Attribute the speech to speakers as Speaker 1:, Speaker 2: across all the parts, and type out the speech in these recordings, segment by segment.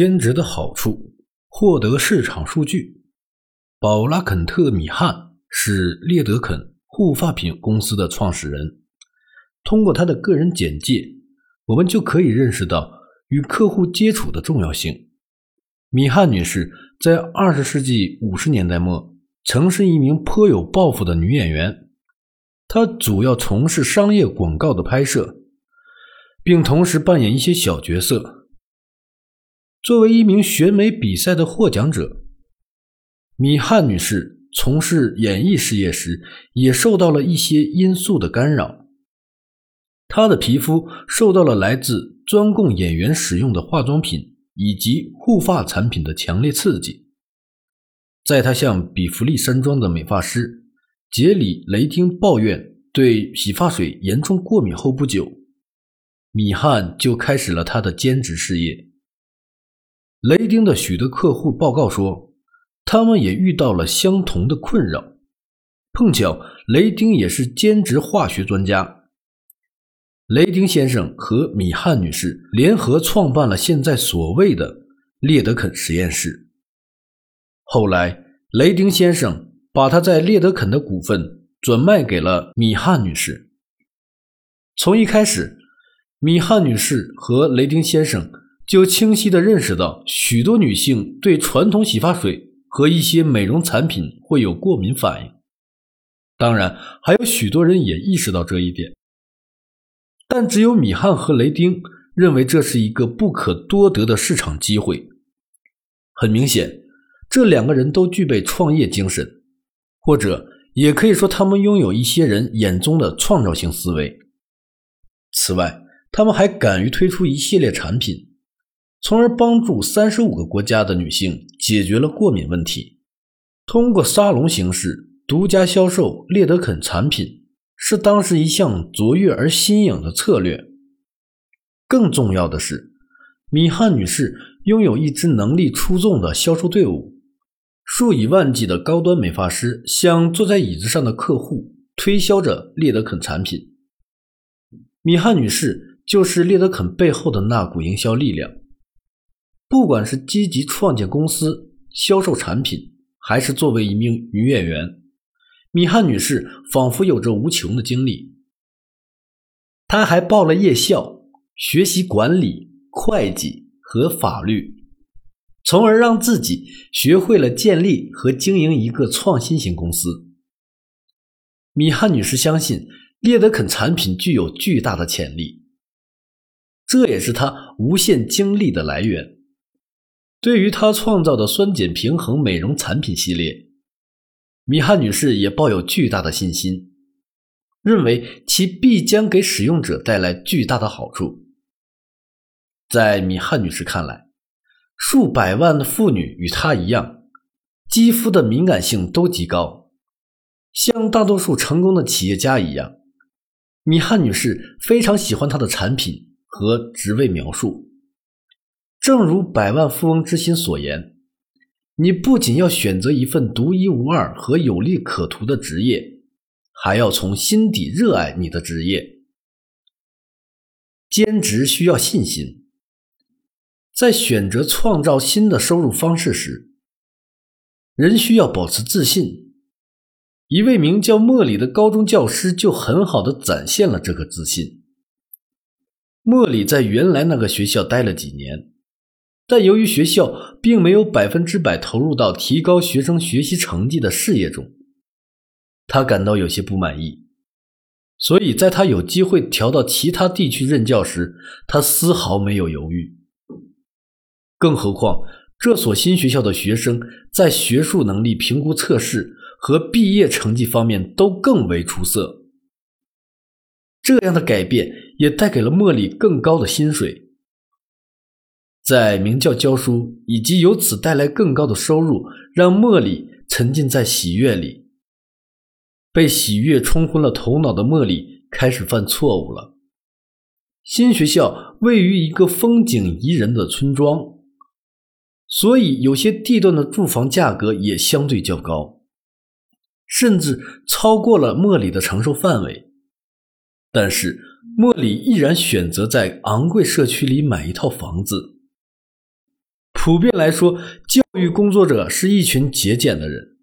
Speaker 1: 兼职的好处，获得市场数据。宝拉肯特米汉是列德肯护发品公司的创始人。通过他的个人简介，我们就可以认识到与客户接触的重要性。米汉女士在二十世纪五十年代末曾是一名颇有抱负的女演员，她主要从事商业广告的拍摄，并同时扮演一些小角色。作为一名选美比赛的获奖者，米汉女士从事演艺事业时也受到了一些因素的干扰。她的皮肤受到了来自专供演员使用的化妆品以及护发产品的强烈刺激。在她向比弗利山庄的美发师杰里·雷丁抱怨对洗发水严重过敏后不久，米汉就开始了他的兼职事业。雷丁的许多客户报告说，他们也遇到了相同的困扰。碰巧，雷丁也是兼职化学专家。雷丁先生和米汉女士联合创办了现在所谓的列德肯实验室。后来，雷丁先生把他在列德肯的股份转卖给了米汉女士。从一开始，米汉女士和雷丁先生。就清晰地认识到，许多女性对传统洗发水和一些美容产品会有过敏反应。当然，还有许多人也意识到这一点，但只有米汉和雷丁认为这是一个不可多得的市场机会。很明显，这两个人都具备创业精神，或者也可以说，他们拥有一些人眼中的创造性思维。此外，他们还敢于推出一系列产品。从而帮助三十五个国家的女性解决了过敏问题。通过沙龙形式独家销售列德肯产品，是当时一项卓越而新颖的策略。更重要的是，米汉女士拥有一支能力出众的销售队伍，数以万计的高端美发师向坐在椅子上的客户推销着列德肯产品。米汉女士就是列德肯背后的那股营销力量。不管是积极创建公司、销售产品，还是作为一名女演员，米汉女士仿佛有着无穷的精力。她还报了夜校，学习管理、会计和法律，从而让自己学会了建立和经营一个创新型公司。米汉女士相信列德肯产品具有巨大的潜力，这也是她无限精力的来源。对于他创造的酸碱平衡美容产品系列，米汉女士也抱有巨大的信心，认为其必将给使用者带来巨大的好处。在米汉女士看来，数百万的妇女与她一样，肌肤的敏感性都极高，像大多数成功的企业家一样，米汉女士非常喜欢她的产品和职位描述。正如百万富翁之心所言，你不仅要选择一份独一无二和有利可图的职业，还要从心底热爱你的职业。兼职需要信心，在选择创造新的收入方式时，人需要保持自信。一位名叫莫里的高中教师就很好的展现了这个自信。莫里在原来那个学校待了几年。但由于学校并没有百分之百投入到提高学生学习成绩的事业中，他感到有些不满意。所以在他有机会调到其他地区任教时，他丝毫没有犹豫。更何况，这所新学校的学生在学术能力评估测试和毕业成绩方面都更为出色。这样的改变也带给了莫里更高的薪水。在名教教书以及由此带来更高的收入，让莫里沉浸在喜悦里。被喜悦冲昏了头脑的莫里开始犯错误了。新学校位于一个风景宜人的村庄，所以有些地段的住房价格也相对较高，甚至超过了莫里的承受范围。但是莫里依然选择在昂贵社区里买一套房子。普遍来说，教育工作者是一群节俭的人，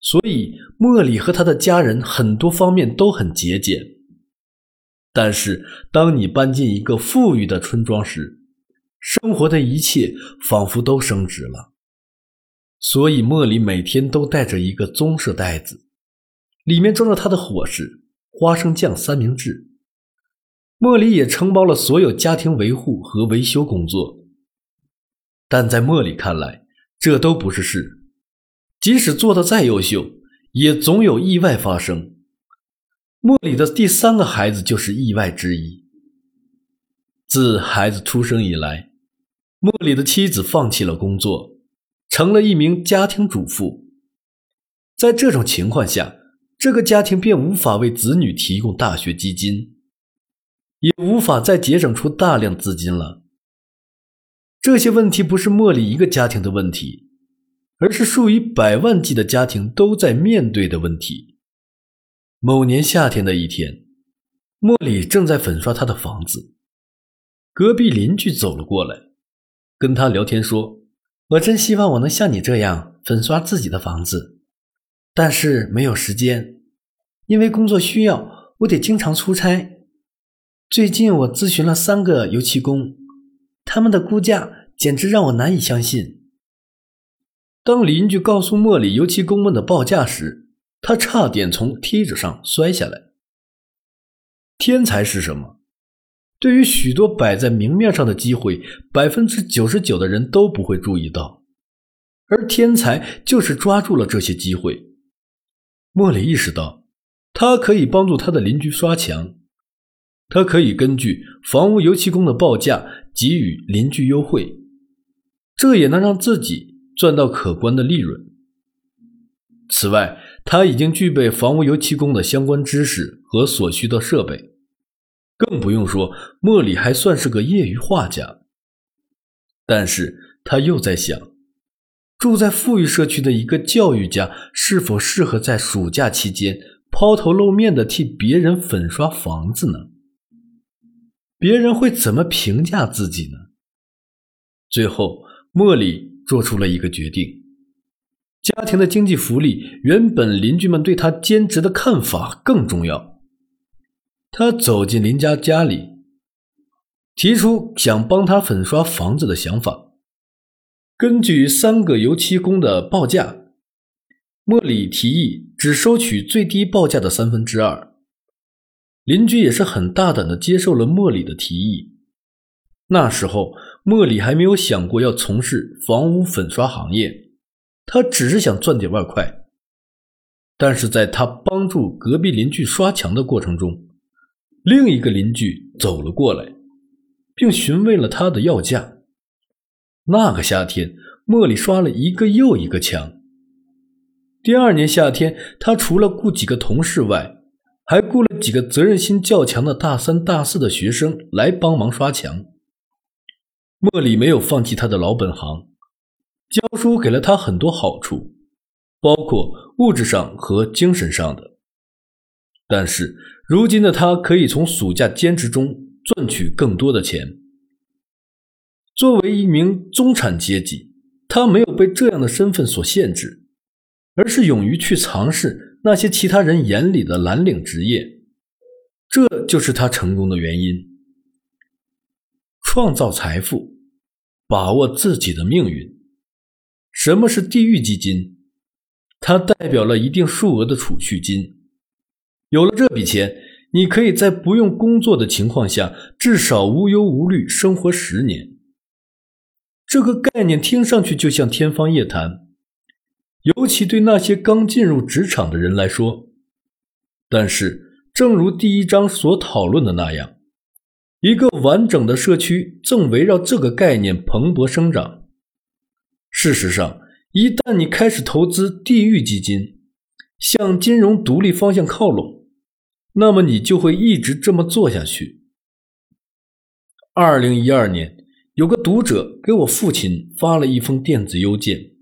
Speaker 1: 所以莫里和他的家人很多方面都很节俭。但是，当你搬进一个富裕的村庄时，生活的一切仿佛都升值了。所以，莫里每天都带着一个棕色袋子，里面装着他的伙食——花生酱三明治。莫里也承包了所有家庭维护和维修工作。但在莫里看来，这都不是事。即使做的再优秀，也总有意外发生。莫里的第三个孩子就是意外之一。自孩子出生以来，莫里的妻子放弃了工作，成了一名家庭主妇。在这种情况下，这个家庭便无法为子女提供大学基金，也无法再节省出大量资金了。这些问题不是莫里一个家庭的问题，而是数以百万计的家庭都在面对的问题。某年夏天的一天，莫里正在粉刷他的房子，隔壁邻居走了过来，跟他聊天说：“我真希望我能像你这样粉刷自己的房子，但是没有时间，因为工作需要，我得经常出差。最近我咨询了三个油漆工。”他们的估价简直让我难以相信。当邻居告诉莫里油漆工们的报价时，他差点从梯子上摔下来。天才是什么？对于许多摆在明面上的机会，百分之九十九的人都不会注意到，而天才就是抓住了这些机会。莫里意识到，他可以帮助他的邻居刷墙，他可以根据房屋油漆工的报价。给予邻居优惠，这也能让自己赚到可观的利润。此外，他已经具备房屋油漆工的相关知识和所需的设备，更不用说莫里还算是个业余画家。但是他又在想，住在富裕社区的一个教育家是否适合在暑假期间抛头露面的替别人粉刷房子呢？别人会怎么评价自己呢？最后，莫里做出了一个决定：家庭的经济福利原本邻居们对他兼职的看法更重要。他走进邻家家里，提出想帮他粉刷房子的想法。根据三个油漆工的报价，莫里提议只收取最低报价的三分之二。邻居也是很大胆的接受了莫里的提议。那时候，莫里还没有想过要从事房屋粉刷行业，他只是想赚点外快。但是在他帮助隔壁邻居刷墙的过程中，另一个邻居走了过来，并询问了他的要价。那个夏天，莫里刷了一个又一个墙。第二年夏天，他除了雇几个同事外，还雇了几个责任心较强的大三、大四的学生来帮忙刷墙。莫里没有放弃他的老本行，教书给了他很多好处，包括物质上和精神上的。但是如今的他可以从暑假兼职中赚取更多的钱。作为一名中产阶级，他没有被这样的身份所限制，而是勇于去尝试。那些其他人眼里的蓝领职业，这就是他成功的原因。创造财富，把握自己的命运。什么是地域基金？它代表了一定数额的储蓄金。有了这笔钱，你可以在不用工作的情况下，至少无忧无虑生活十年。这个概念听上去就像天方夜谭。尤其对那些刚进入职场的人来说，但是，正如第一章所讨论的那样，一个完整的社区正围绕这个概念蓬勃生长。事实上，一旦你开始投资地域基金，向金融独立方向靠拢，那么你就会一直这么做下去。二零一二年，有个读者给我父亲发了一封电子邮件。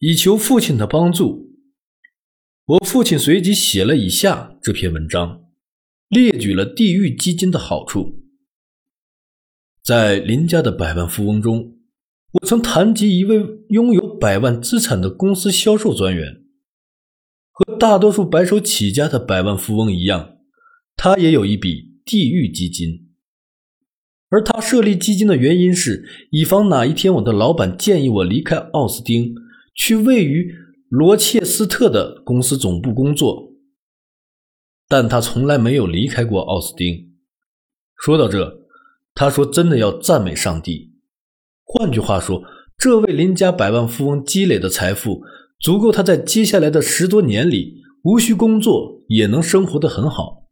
Speaker 1: 以求父亲的帮助，我父亲随即写了以下这篇文章，列举了地域基金的好处。在林家的百万富翁中，我曾谈及一位拥有百万资产的公司销售专员，和大多数白手起家的百万富翁一样，他也有一笔地狱基金。而他设立基金的原因是，以防哪一天我的老板建议我离开奥斯汀，去位于罗切斯特的公司总部工作。但他从来没有离开过奥斯汀。说到这，他说：“真的要赞美上帝。”换句话说，这位邻家百万富翁积累的财富，足够他在接下来的十多年里无需工作也能生活的很好。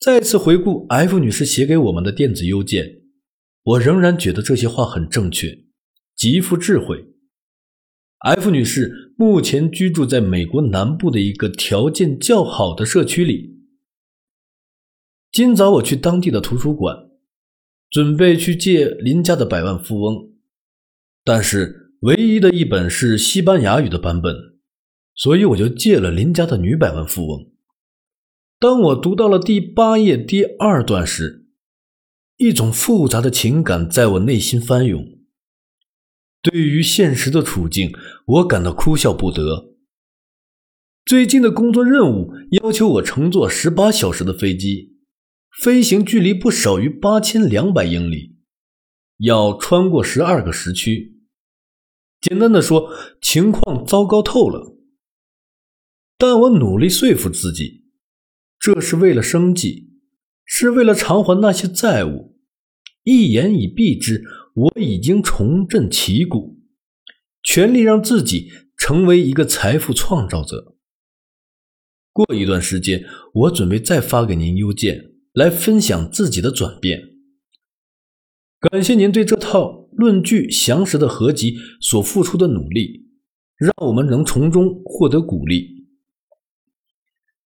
Speaker 1: 再次回顾 F 女士写给我们的电子邮件，我仍然觉得这些话很正确，极富智慧。F 女士目前居住在美国南部的一个条件较好的社区里。今早我去当地的图书馆。准备去借邻家的百万富翁，但是唯一的一本是西班牙语的版本，所以我就借了邻家的女百万富翁。当我读到了第八页第二段时，一种复杂的情感在我内心翻涌。对于现实的处境，我感到哭笑不得。最近的工作任务要求我乘坐十八小时的飞机。飞行距离不少于八千两百英里，要穿过十二个时区。简单的说，情况糟糕透了。但我努力说服自己，这是为了生计，是为了偿还那些债务。一言以蔽之，我已经重振旗鼓，全力让自己成为一个财富创造者。过一段时间，我准备再发给您邮件。来分享自己的转变。感谢您对这套论据详实的合集所付出的努力，让我们能从中获得鼓励。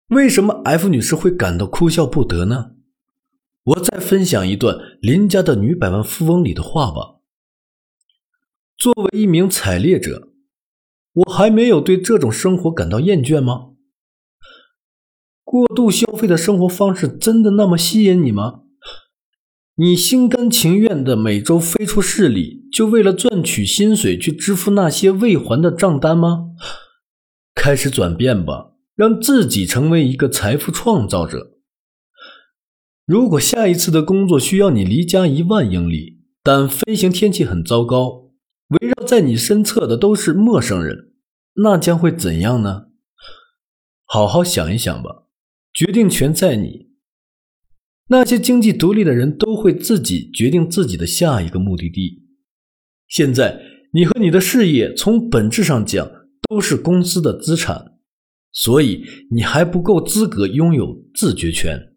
Speaker 1: 为什么 F 女士会感到哭笑不得呢？我再分享一段林家的女百万富翁里的话吧。作为一名采猎者，我还没有对这种生活感到厌倦吗？过度消费的生活方式真的那么吸引你吗？你心甘情愿的每周飞出市里，就为了赚取薪水去支付那些未还的账单吗？开始转变吧，让自己成为一个财富创造者。如果下一次的工作需要你离家一万英里，但飞行天气很糟糕，围绕在你身侧的都是陌生人，那将会怎样呢？好好想一想吧。决定权在你。那些经济独立的人都会自己决定自己的下一个目的地。现在，你和你的事业从本质上讲都是公司的资产，所以你还不够资格拥有自觉权。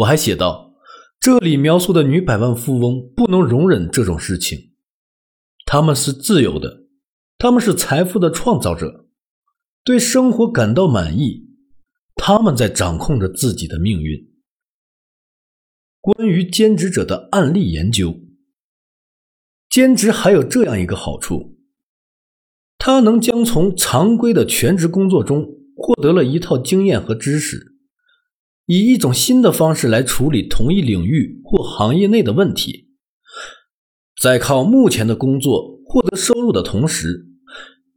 Speaker 1: 我还写道，这里描述的女百万富翁不能容忍这种事情。他们是自由的，他们是财富的创造者，对生活感到满意。他们在掌控着自己的命运。关于兼职者的案例研究，兼职还有这样一个好处：他能将从常规的全职工作中获得了一套经验和知识，以一种新的方式来处理同一领域或行业内的问题，在靠目前的工作获得收入的同时。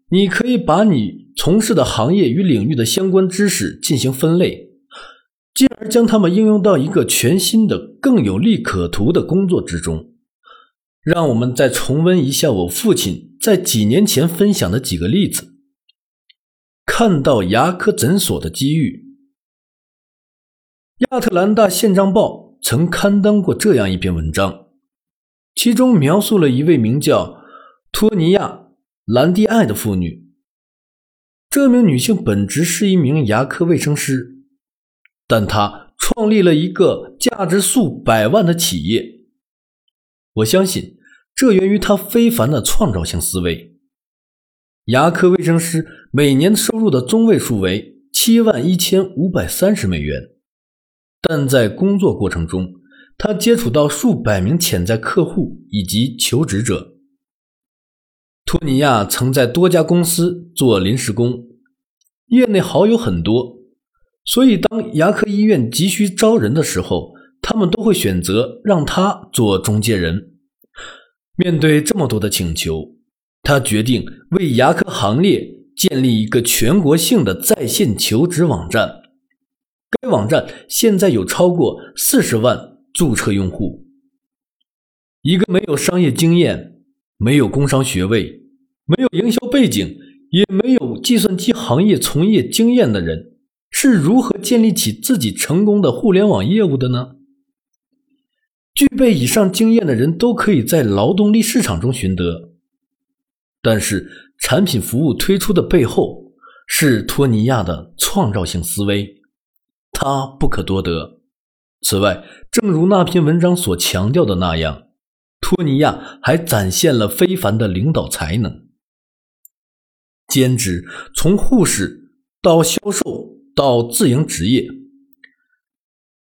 Speaker 1: 你可以把你从事的行业与领域的相关知识进行分类，进而将它们应用到一个全新的、更有利可图的工作之中。让我们再重温一下我父亲在几年前分享的几个例子。看到牙科诊所的机遇，亚特兰大宪章报曾刊登过这样一篇文章，其中描述了一位名叫托尼亚。兰蒂艾的妇女，这名女性本职是一名牙科卫生师，但她创立了一个价值数百万的企业。我相信这源于她非凡的创造性思维。牙科卫生师每年收入的中位数为七万一千五百三十美元，但在工作过程中，他接触到数百名潜在客户以及求职者。托尼亚曾在多家公司做临时工，业内好友很多，所以当牙科医院急需招人的时候，他们都会选择让他做中介人。面对这么多的请求，他决定为牙科行列建立一个全国性的在线求职网站。该网站现在有超过四十万注册用户。一个没有商业经验、没有工商学位、没有营销背景，也没有计算机行业从业经验的人，是如何建立起自己成功的互联网业务的呢？具备以上经验的人都可以在劳动力市场中寻得，但是产品服务推出的背后是托尼亚的创造性思维，他不可多得。此外，正如那篇文章所强调的那样，托尼亚还展现了非凡的领导才能。兼职从护士到销售到自营职业，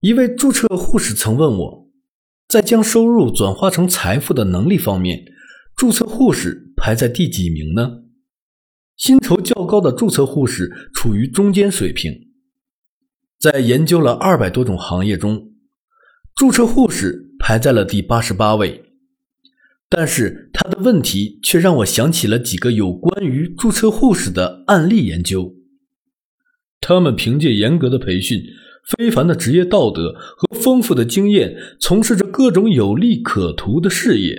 Speaker 1: 一位注册护士曾问我。在将收入转化成财富的能力方面，注册护士排在第几名呢？薪酬较高的注册护士处于中间水平。在研究了二百多种行业中，注册护士排在了第八十八位。但是他的问题却让我想起了几个有关于注册护士的案例研究。他们凭借严格的培训。非凡的职业道德和丰富的经验，从事着各种有利可图的事业。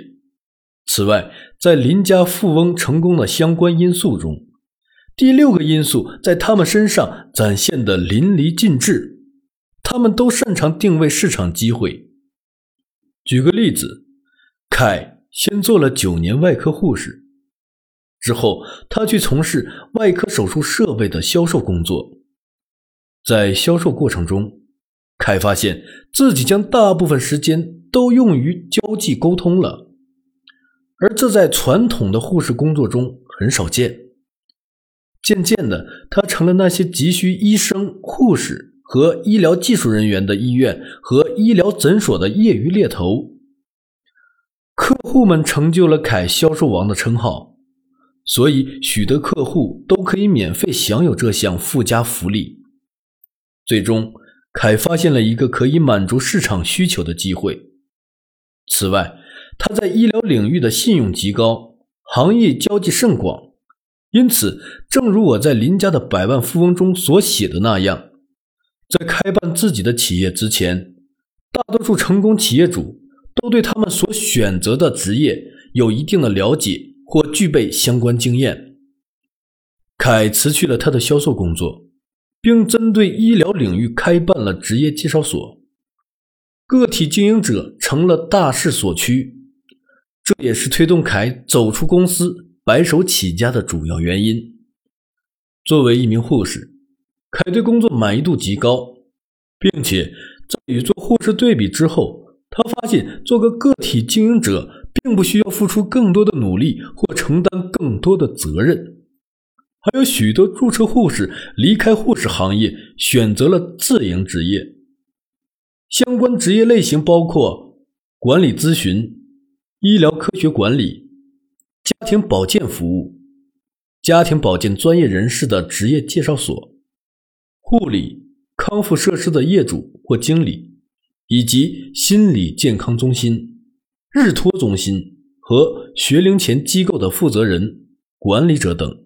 Speaker 1: 此外，在邻家富翁成功的相关因素中，第六个因素在他们身上展现的淋漓尽致。他们都擅长定位市场机会。举个例子，凯先做了九年外科护士，之后他去从事外科手术设备的销售工作。在销售过程中，凯发现自己将大部分时间都用于交际沟通了，而这在传统的护士工作中很少见。渐渐的，他成了那些急需医生、护士和医疗技术人员的医院和医疗诊所的业余猎头。客户们成就了凯销售王的称号，所以许多客户都可以免费享有这项附加福利。最终，凯发现了一个可以满足市场需求的机会。此外，他在医疗领域的信用极高，行业交际甚广。因此，正如我在林家的百万富翁中所写的那样，在开办自己的企业之前，大多数成功企业主都对他们所选择的职业有一定的了解或具备相关经验。凯辞去了他的销售工作。并针对医疗领域开办了职业介绍所，个体经营者成了大势所趋，这也是推动凯走出公司白手起家的主要原因。作为一名护士，凯对工作满意度极高，并且在与做护士对比之后，他发现做个个体经营者并不需要付出更多的努力或承担更多的责任。还有许多注册护士离开护士行业，选择了自营职业。相关职业类型包括管理咨询、医疗科学管理、家庭保健服务、家庭保健专业人士的职业介绍所、护理康复设施的业主或经理，以及心理健康中心、日托中心和学龄前机构的负责人、管理者等。